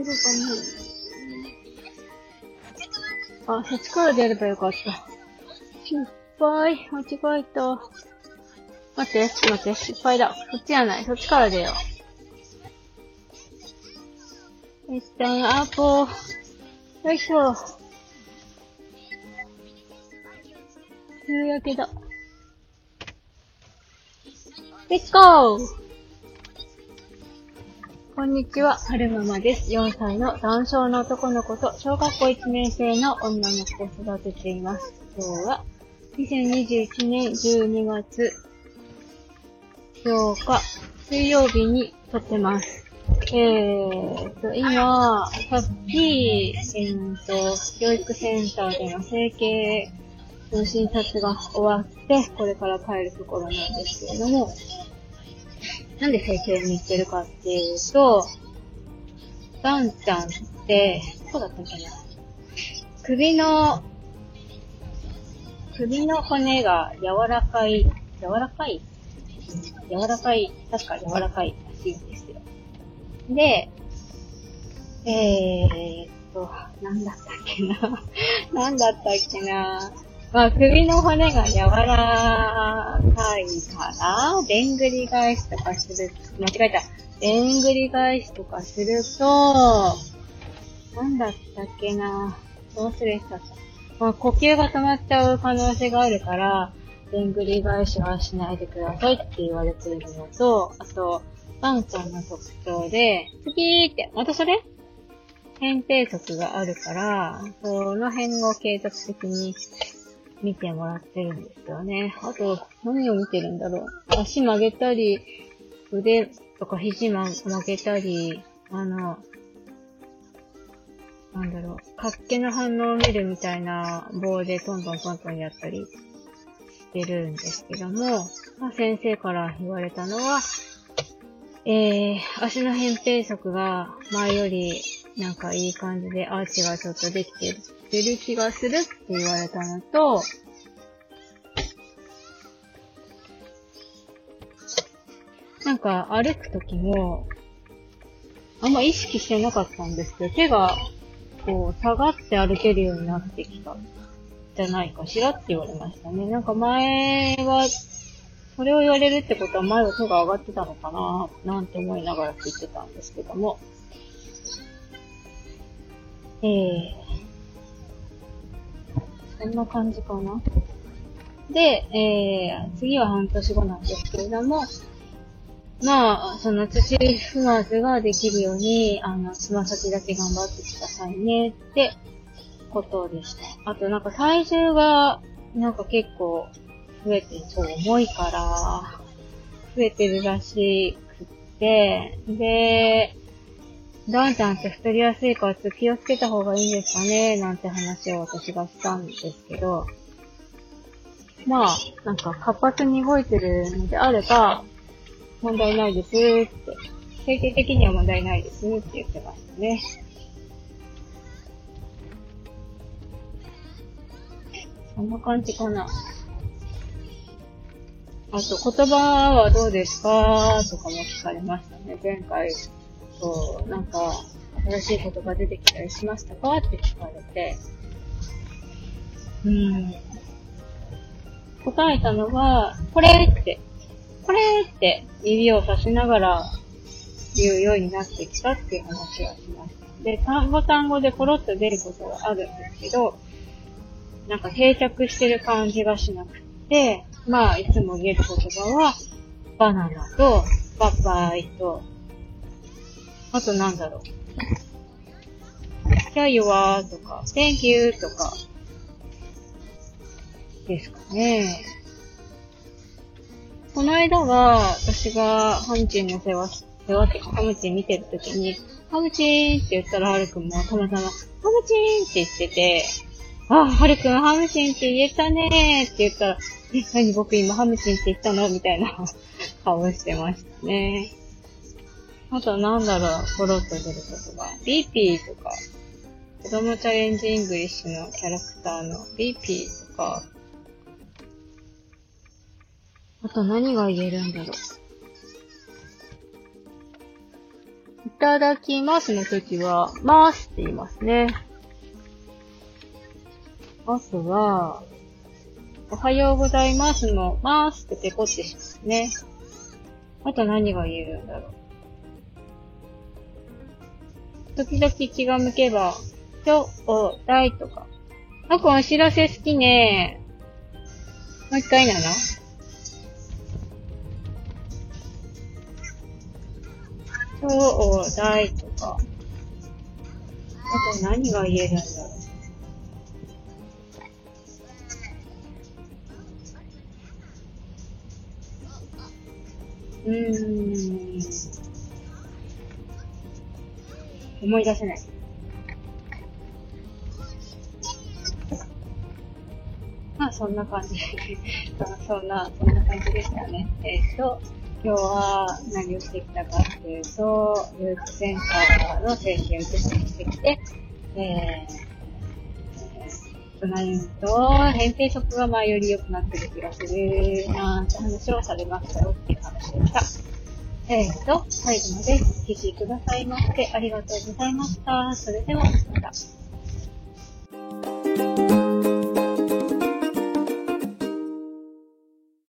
後ろかなあ、そっちから出ればよかった。失敗。間違えた。待って、待って、失敗だ。そっちじゃない。そっちから出よう。一旦アポ。よいしょ。夕焼けだ。レッツゴーこんにちは、はるままです。4歳の男性の男の子と小学校1年生の女の子を育てています。今日は2021年12月8日水曜日に撮ってます。えーと、今、さっき、えーと、教育センターでの整形の診察が終わって、これから帰るところなんですけれども、なんで整形に行ってるかっていうと、ダンちゃんって、どうだったっけな。首の、首の骨が柔らかい、柔らかい？柔らかい、確か柔らかいらしいんですよ。で、えー、っと、なんだったっけな。なんだったっけな。まあ、首の骨が柔らかいから、でんぐり返しとかする、間違えた。でんぐり返しとかすると、なんだったっけなど忘れした。まあ、呼吸が止まっちゃう可能性があるから、でんぐり返しはしないでくださいって言われているのと、あと、ワンちゃんの特徴で、次ーって、またそれ扁平足があるから、その辺を継続的に見てもらってるんですよね。あと、何を見てるんだろう。足曲げたり、腕とか肘曲げたり、あの、なんだろう、活気の反応を見るみたいな棒でトントントントンやったりしてるんですけども、まあ、先生から言われたのは、えー、足の扁平足が前よりなんかいい感じでアーチがちょっとできてるてる気がするって言われたのと、なんか歩くときも、あんま意識してなかったんですけど、手がこう下がって歩けるようになってきたじゃないかしらって言われましたね。なんか前は、それを言われるってことは前は手が上がってたのかななんて思いながら聞いてたんですけども。えー、そんな感じかな。で、えー、次は半年後なんですけれども、まあ、その土踏まずができるように、あの、つま先だけ頑張ってくださいねってことでした。あとなんか体重が、なんか結構増えて、そう重いから、増えてるらしくって、で、ダンちゃんって太りやすいから気をつけた方がいいんですかねなんて話を私がしたんですけど、まあ、なんか活発に動いてるのであれば、問題ないですって、整形的には問題ないですって言ってましたね。そんな感じかな。あと、言葉はどうですかとかも聞かれましたね。前回、そう、なんか、新しい言葉出てきたりしましたか？って聞かれて、うん。答えたのは、これって、これって指をさしながら言うようになってきたっていう話はしました。で、単語単語でコロッと出ることはあるんですけど、なんか定着してる感じがしなくて、まあ、いつも言える言葉は、バナナと、パパイと、あとなんだろう。キャイはとか、Thank you とか、ですかね。この間は、私がハムチンの世話、世話ってハムチン見てるときに、ハムチンって言ったらハルくんもたまたま、ハムチンって言ってて、あ、はるくんハムチンって言えたねーって言ったら、え、何僕今ハムチンって言ったの？みたいな顔してましたね。あとなんだろう、ポロッと出る言葉。ビーピーとか、子供チャレンジイングリッシュのキャラクターのビーピーとか、あと何が言えるんだろう。いただきますの時は、ますって言いますね。あとは、おはようございますの、ますってペコってしますね。あと何が言えるんだろう。時々気が向けば、今日、お、だいとか。あこお知らせ好きね。もう一回なの？今日、お、だいとか。あと何が言えるんだろう。うー思い出せない。まあ、そんな感じ。そんな、そんな感じでしたね。えっ、と、今日は何をしてきたかっていうと、ユーセンターの精神を受してきて、えー、となると、扁平足が前より良くなってる気がするなーって話をされましたよっていう話でした。えーと、最後までお聴きくださいましてありがとうございました。それではまた。